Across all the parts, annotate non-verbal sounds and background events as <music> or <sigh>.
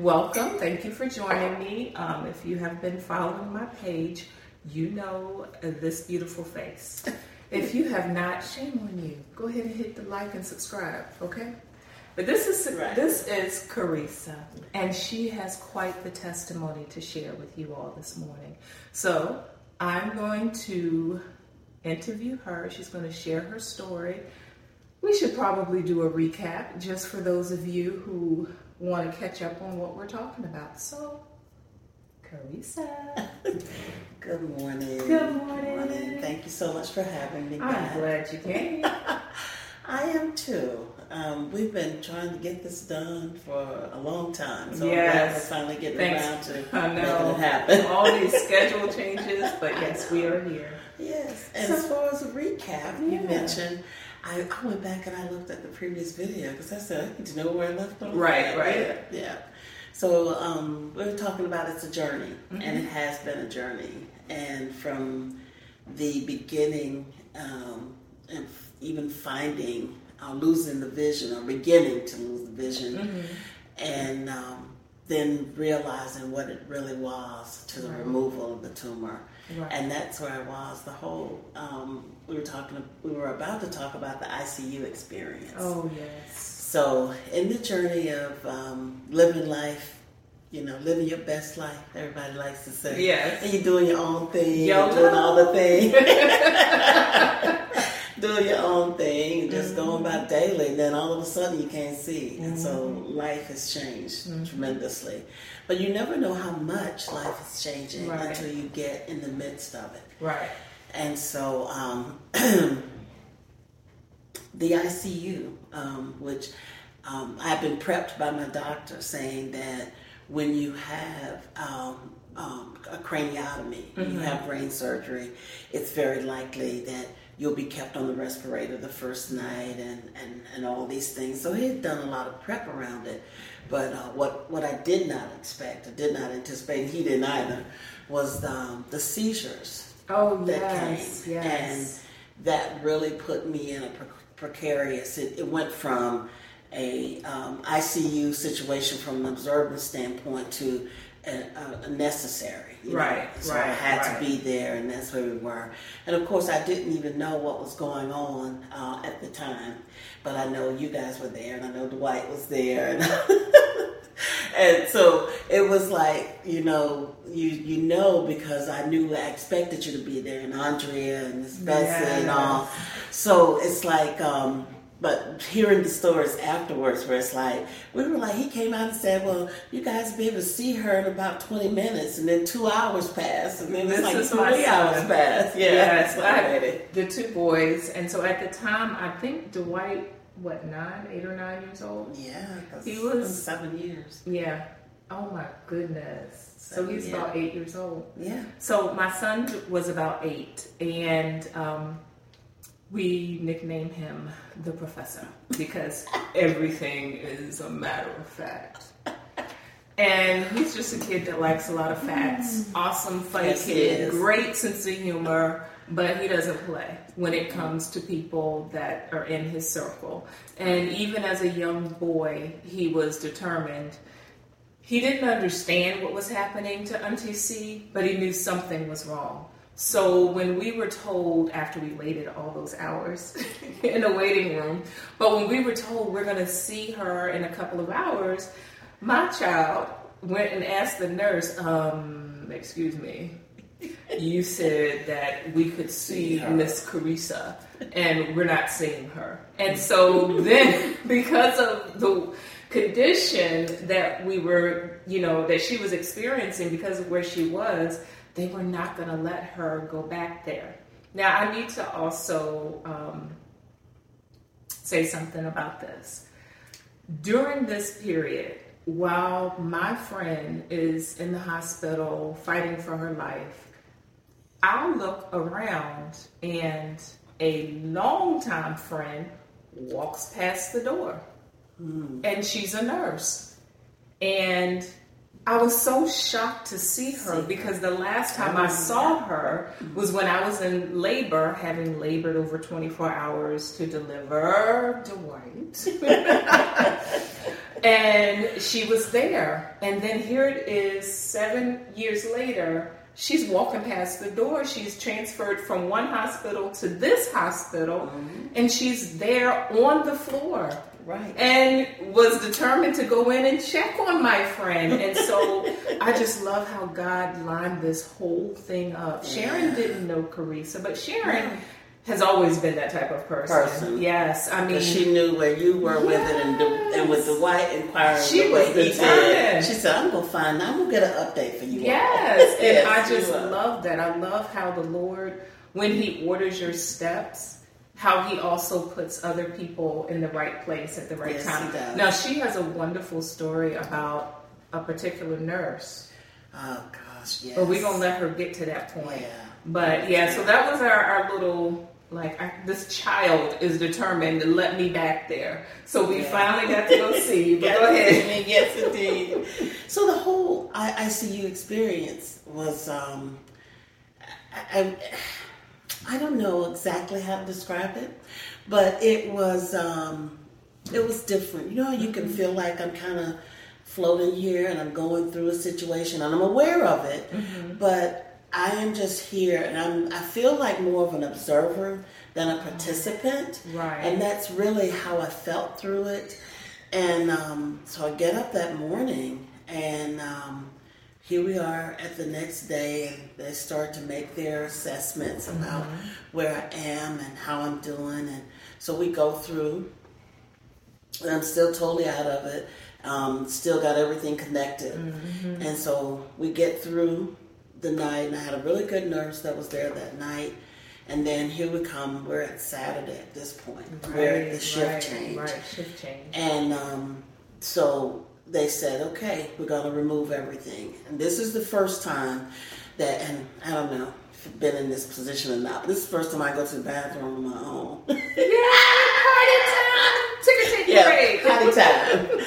welcome. Thank you for joining me. Um, if you have been following my page, you know this beautiful face. If you have not, shame on you. Go ahead and hit the like and subscribe, okay? But this is Right. this is Carissa, and she has quite the testimony to share with you all this morning. So I'm going to interview her. She's going to share her story. We should probably do a recap just for those of you who want to catch up on what we're talking about. So, Carissa. <laughs> Good morning. Good morning. Thank you so much for having me I'm glad you came. <laughs> I am too. Um, we've been trying to get this done for a long time, so I'm glad Yes. we're finally getting Thanks. around to <laughs> I making know. it happen. All these schedule changes, but yes, we are here. Yes, and So- as far as a recap, you mentioned. I, I went back and I looked at the previous video because I said I need to know where I left off. Right, right. Yeah, yeah. So um, we are talking about it's a journey, Mm-hmm. and it has been a journey. And from the beginning, um, and f- even finding, uh, losing the vision, or beginning to lose the vision, Mm-hmm. and um, then realizing what it really was to the Right. removal of the tumor. Right. And that's where I was. The whole um, we were talking, we were about to talk about the ICU experience. Oh, yes. So in the journey of um, living life, you know, living your best life, everybody likes to say, Yes. and you're doing your own thing, YOLO. you're doing all the things, <laughs> <laughs> doing your own thing, and just going Mm-hmm. about daily. And then all of a sudden you can't see, and so life has changed Mm-hmm. tremendously. But you never know how much life is changing Right. until you get in the midst of it. Right. And so um, <clears throat> the ICU, um, which um, I've been prepped by my doctor saying that when you have um, um, a craniotomy, you have brain surgery, it's very likely that you'll be kept on the respirator the first night and, and, and all these things. So he had done a lot of prep around it. But uh, what, what I did not expect, I did not anticipate, and he didn't either, was um, the seizures Oh, that yes. came, Yes. and that really put me in a pre- precarious. It, it went from a um, ICU situation from an observant standpoint to necessary. you know. Right, So I right, had right. to be there, and that's where we were. And of course, I didn't even know what was going on uh, at the time, but I know you guys were there, and I know Dwight was there, and. <laughs> And so it was like, you know, you you know because I knew I expected you to be there and Andrea and Miss Betsy and all. So it's like, um, but hearing the stories afterwards where it's like, we were like, he came out and said, well, you guys will be able to see her in about 20 minutes and then two hours passed and then it's This like is three son. hours passed. Yeah. Yes, I I had it. the two boys, and so at the time, I think Dwight, what nine, eight or nine years old? yeah He was- seven years. Yeah. Oh my goodness. So he's yeah. about eight years old. Yeah. So my son was about eight, and um, we nickname him the professor because everything is a matter of fact. And he's just a kid that likes a lot of facts. Mm. Awesome, funny Yes, kid, great sense of humor, but he doesn't play when it comes to people that are in his circle. And even as a young boy, he was determined. He didn't understand what was happening to Auntie C, but he knew something was wrong. So when we were told after we waited all those hours <laughs> in the waiting room, but when we were told we're going to see her in a couple of hours, my child went and asked the nurse, um, excuse me, you said that we could see. Miss Carissa and we're not seeing her. And so then <laughs> because of the condition that we were, you know, that she was experiencing because of where she was, they were not going to let her go back there. Now, I need to also um, say something about this. During this period, while my friend is in the hospital fighting for her life, I look around and a longtime friend walks past the door. And she's a nurse. And I was so shocked to see her because the last time I saw her was when I was in labor, having labored over 24 hours to deliver Dwight. <laughs> and she was there. And then here it is, seven years later. She's walking past the door. She's transferred from one hospital to this hospital, mm-hmm. and she's there on the floor. Right. And was determined to go in and check on my friend. And so <laughs> I just love how God lined this whole thing up. Sharon didn't know Carissa, but Sharon has always been that type of person. person. Yes, I mean she knew where you were yes. with it, and, the, and with the white inquiring she was did. She said, "I'm gonna find. I'm gonna get an update for you." Yes, and <laughs> I just love that. I love how the Lord, when He orders your steps. How he also puts other people in the right place at the right yes, time. Now she has a wonderful story about a particular nurse. Oh gosh, yes. But we're gonna let her get to that point. Yeah. But yeah, so that was our, our little like I, this child is determined to let me back there. So we yeah. finally got to go <laughs> see you. But go ahead. yes, indeed. So the whole ICU experience was, um, I, I, I, don't know exactly how to describe it, but it was, um, it was different. You know, you can mm-hmm. feel like I'm kind of floating here and I'm going through a situation and I'm aware of it, mm-hmm. but I am just here, and I'm. I feel like more of an observer than a participant, right? And that's really how I felt through it. And um, so I get up that morning, and um, here we are at the next day, and they start to make their assessments about mm-hmm. where I am and how I'm doing, and so we go through. And I'm still totally out of it. Um, still got everything connected, mm-hmm. and so we get through the night, and I had a really good nurse that was there that night. And then here we come. We're at Saturday at this point. Right, we're at the shift right, change. Right, shift change. And um, so they said, okay, we're going to remove everything. And this is the first time that, and I don't know if I've been in this position or not, but this is the first time I go to the bathroom on my own. yeah, party time. Ticker tape yeah, party time.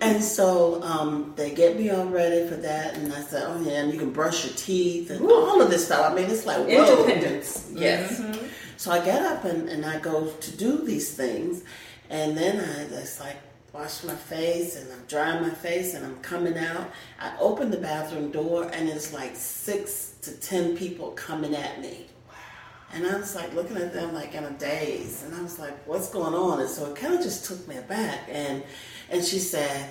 And so um, they get me all ready for that, and I said, "Oh yeah, and you can brush your teeth and Ooh. all of this stuff." I mean, it's like whoa. independence. Yes. Mm-hmm. So I get up and, and I go to do these things, and then I just like wash my face and I'm drying my face and I'm coming out. I open the bathroom door and it's like six to ten people coming at me. And I was like looking at them like in a daze, and I was like, "What's going on?" And so it kind of just took me aback. And and she said,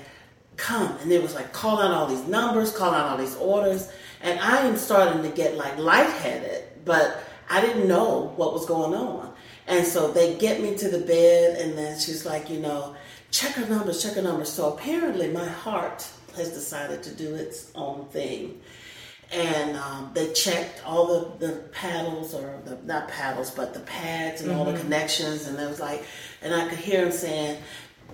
"Come." And it was like calling out all these numbers, calling out all these orders, and I am starting to get like lightheaded, but I didn't know what was going on. And so they get me to the bed, and then she's like, you know, check her numbers, check her numbers. So apparently, my heart has decided to do its own thing and um, they checked all the, the paddles or the not paddles but the pads and mm-hmm. all the mm-hmm. connections and it was like and i could hear them saying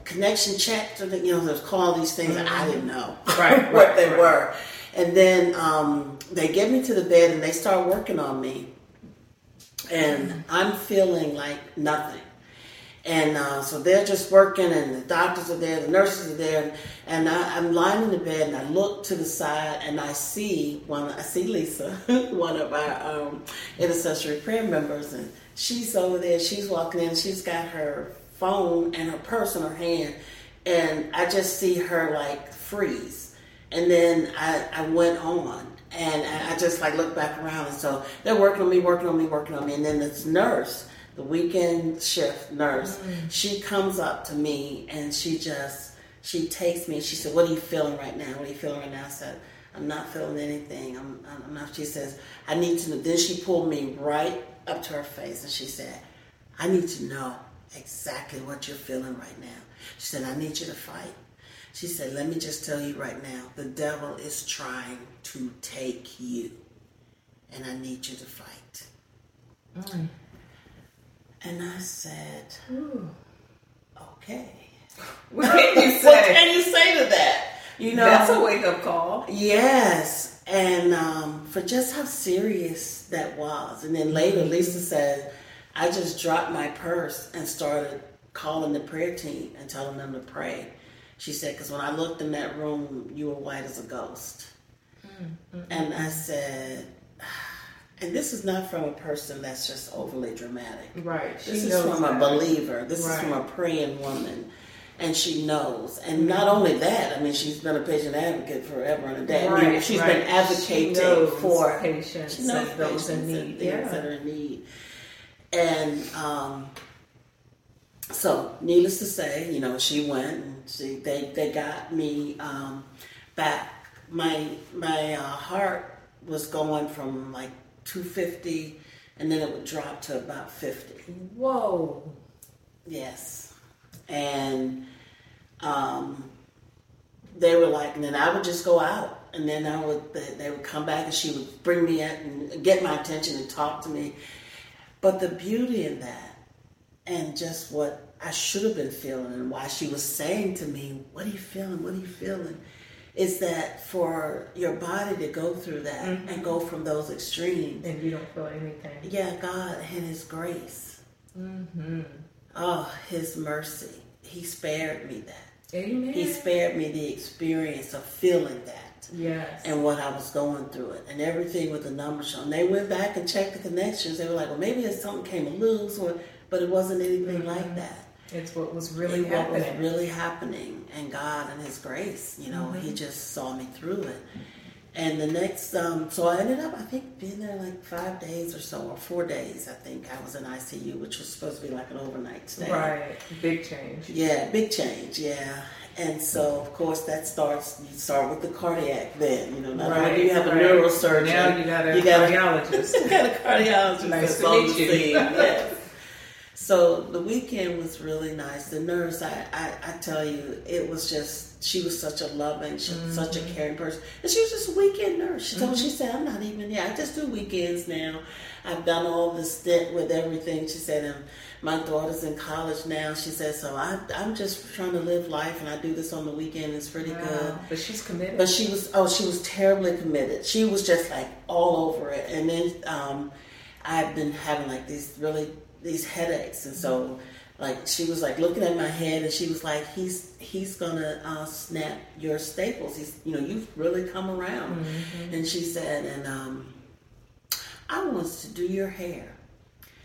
connection checked or the, you know they was calling these things mm-hmm. i didn't know <laughs> right, <laughs> what right, they right. were and then um, they get me to the bed and they start working on me and mm-hmm. i'm feeling like nothing and uh, so they're just working, and the doctors are there, the nurses are there, and I, am lying in the bed, and I look to the side, and I see one. I see Lisa, <laughs> one of our um, intercessory prayer members, and she's over there. She's walking in. She's got her phone and her purse in her hand, and I just see her like freeze. And then I, I went on, and I just like look back around, and so they're working on me, working on me, working on me, and then this nurse the weekend shift nurse, mm-hmm. she comes up to me and she just she takes me. She said, "What are you feeling right now? What are you feeling right now?" I said, "I'm not feeling anything. I'm, I'm not." She says, "I need to know." Then she pulled me right up to her face and she said, "I need to know exactly what you're feeling right now." She said, "I need you to fight." She said, "Let me just tell you right now, the devil is trying to take you, and I need you to fight." Mm. And I said, Ooh. okay. <laughs> What can you say? what can you say to that? You know, that's a wake up call. Yes, and um, for just how serious that was. And then later, mm-hmm. Lisa said, I just dropped my purse and started calling the prayer team and telling them to pray. She said, because when I looked in that room, you were white as a ghost. Mm-hmm. And I said, and this is not from a person that's just overly dramatic. Right. This is from that. a believer. This right. is from a praying woman. and she knows. And not only that, I mean, she's been a patient advocate forever and a day. I Right, mean, she's right. been advocating She knows for patients she knows those in patients and need. things Yeah. that are in need. And um, so, needless to say, you know, she went and she they they got me um, back. My my uh, heart was going from like 250, and then it would drop to about 50. Whoa. Yes. And um, they were like, and then I would just go out, and then I would they, would come back, and she would bring me in and get my attention and talk to me. But the beauty in that, and just what I should have been feeling, and why she was saying to me, "What are you feeling? What are you feeling?" Is that for your body to go through that and go from those extremes? And you don't feel anything. Yeah, God and His grace. Mm-hmm. Oh, His mercy. He spared me that. Amen. He spared me the experience of feeling that yes. and what I was going through it and everything with the numbers shown. They went back and checked the connections. They were like, well, maybe something came loose, or, but it wasn't anything like that. It's what was really It- what was really happening, and God and His grace, you know, He just saw me through it. And the next, um, so I ended up, I think, being there like five days or so, or four days. I think I was in ICU, which was supposed to be like an overnight stay. Right. Big change. Yeah, big change. Yeah. And so, of course, that starts. You start with the cardiac. Then you know, not only do you have a right. neurosurgeon, Now you got a you got a- cardiologist. <laughs> you got a cardiologist Nice to meet you. scene. Yes. So the weekend was really nice. The nurse, I, I, I tell you, it was just she was such a loving, she was such Mm-hmm. a caring person, and she was just a weekend nurse. She told me, she said, "I'm not even yeah, I just do weekends now. I've done all the stint with everything." She said, "And my daughter's in college now." She said, "So I, I'm just trying to live life, and I do this on the weekend. It's pretty good." But she's committed. But she was oh she was terribly committed. She was just like all over it. And then um, I've been having like these really these headaches, and so like she was like looking at my head, and she was like he's he's gonna uh, snap your staples. He's you know you've really come around. And she said and um, I want to do your hair.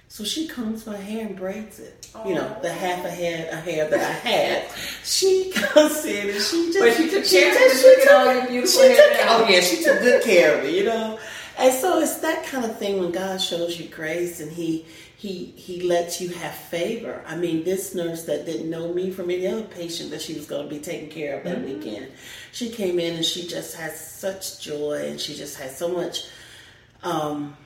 So she combs my hair and braids it. You know, the half a head a hair that I had. She comes in and she just But she took care of it. Look took- all your beautiful she took- Oh yeah, she took good care of me, you know. And so it's that kind of thing when God shows you grace and He He He lets you have favor. I mean, this nurse that didn't know me from any other patient that she was going to be taking care of that Mm-hmm. weekend, she came in and she just had such joy and she just had so much. Um,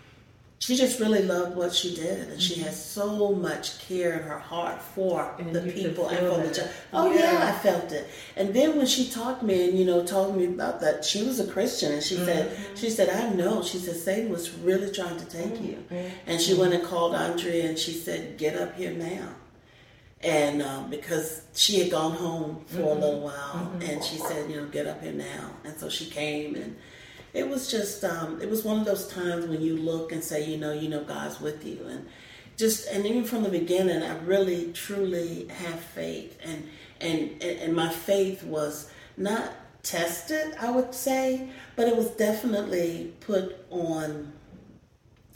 she just really loved what she did, and she has so much care in her heart for Mm-hmm. And the people and for the job. Oh yeah. Yeah. I felt it. And then when she talked to me and you know told me about that, she was a Christian, and she said Mm-hmm. she said I know. She said Satan was really trying to take you, Mm-hmm. and she went and called Andrea and she said get up here now. And um, because she had gone home for Mm-hmm. a little while, and she said, you know, get up here now. And so she came, and it was just, um, it was one of those times when you look and say, you know, you know, God's with you, and just, and even from the beginning, I really, truly have faith, and and and, and my faith was not tested, I would say, but it was definitely put on.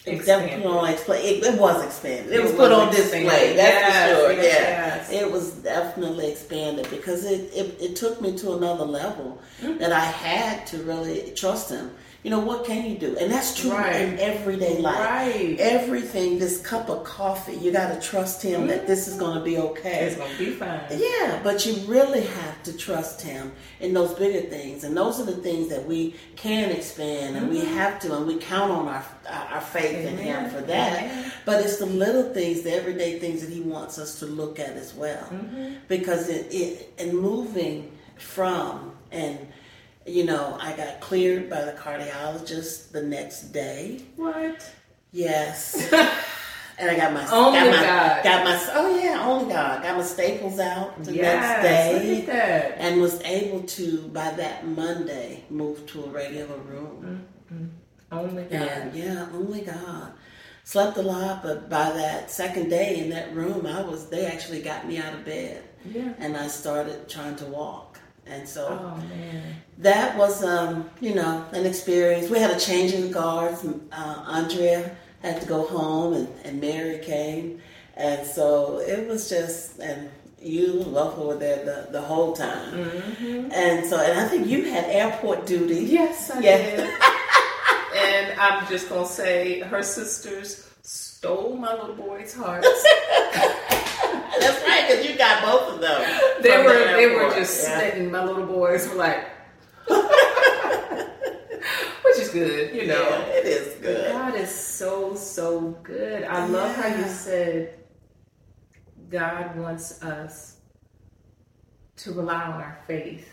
It was definitely put on display. It, it was expanded. It, It was put was on display. That's Yes, for sure. yes, yeah, yes. it was definitely expanded because it, it, it took me to another level Mm-hmm. that I had to really trust him. You know, what can you do? And that's true Right. in everyday life. Right. Everything, this cup of coffee, you got to trust him that this is going to be okay. It's gonna be fine. Yeah, but you really have to trust him in those bigger things, and those are the things that we can expand, and we have to, and we count on our our faith in him Amen. for that. Amen. But it's the little things, the everyday things that he wants us to look at as well, mm-hmm. because it, it and moving from and you know, I got cleared by the cardiologist the next day. What? Yes. <laughs> And I got my Only got my, God. got my oh yeah, oh only God. Got my staples out the yes. next day Look at that. and was able to by that Monday move to a regular room. Mm-hmm. Only God. And yeah, only God. Slept a lot, but by that second day in that room, I was they actually got me out of bed Yeah. and I started trying to walk. And so Oh man. that was, um, you know, an experience. We had a change in the guards. Uh, Andrea had to go home, and, and Mary came, and so it was just, and you Lofa were there the, the whole time, mm-hmm. and so and I think you had airport duty. Yes, I yes. did. <laughs> and I'm just gonna say, her sisters stole my little boy's heart. <laughs> That's right, because you got both of them. They were the they were just yeah. My little boys were like, <laughs> which is good, you know. Yeah, it is good. God is so so good. I yeah. love how you said God wants us to rely on our faith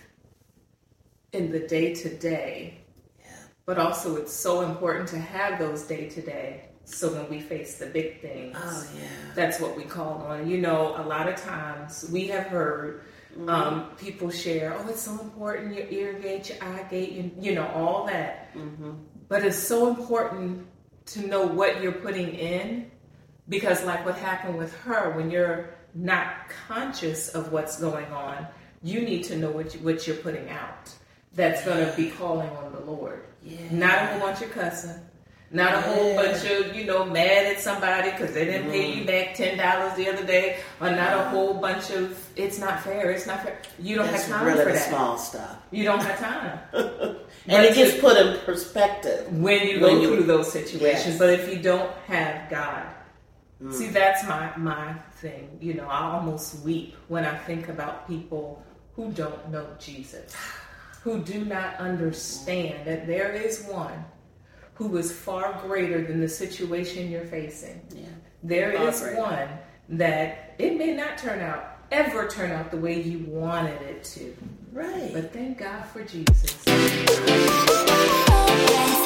in the day to day. But also, it's so important to have those day to day. So when we face the big things, oh, yeah. that's what we call on. You know, a lot of times we have heard mm-hmm. um, people share, "Oh, it's so important your ear gate, your eye gate, you, you know, all that." Mm-hmm. But it's so important to know what you're putting in because like what happened with her when you're not conscious of what's going on you need to know what, you, what you're putting out that's going to be calling on the lord yeah. not a whole bunch of cussing not a whole bunch of you know mad at somebody because they didn't mm. pay you back ten dollars the other day, or not a whole bunch of it's not fair. It's not fair. You don't That's have time really for that. Small stuff. You don't have time. <laughs> and it gets put in perspective when you when go you, through those situations. Yes. But if you don't have God, mm. see that's my my thing. You know, I almost weep when I think about people who don't know Jesus, who do not understand that there is one who is far greater than the situation you're facing. Yeah. There far is greater. one that it may not turn out ever turn out the way you wanted it to. Right. But thank God for Jesus. Oh,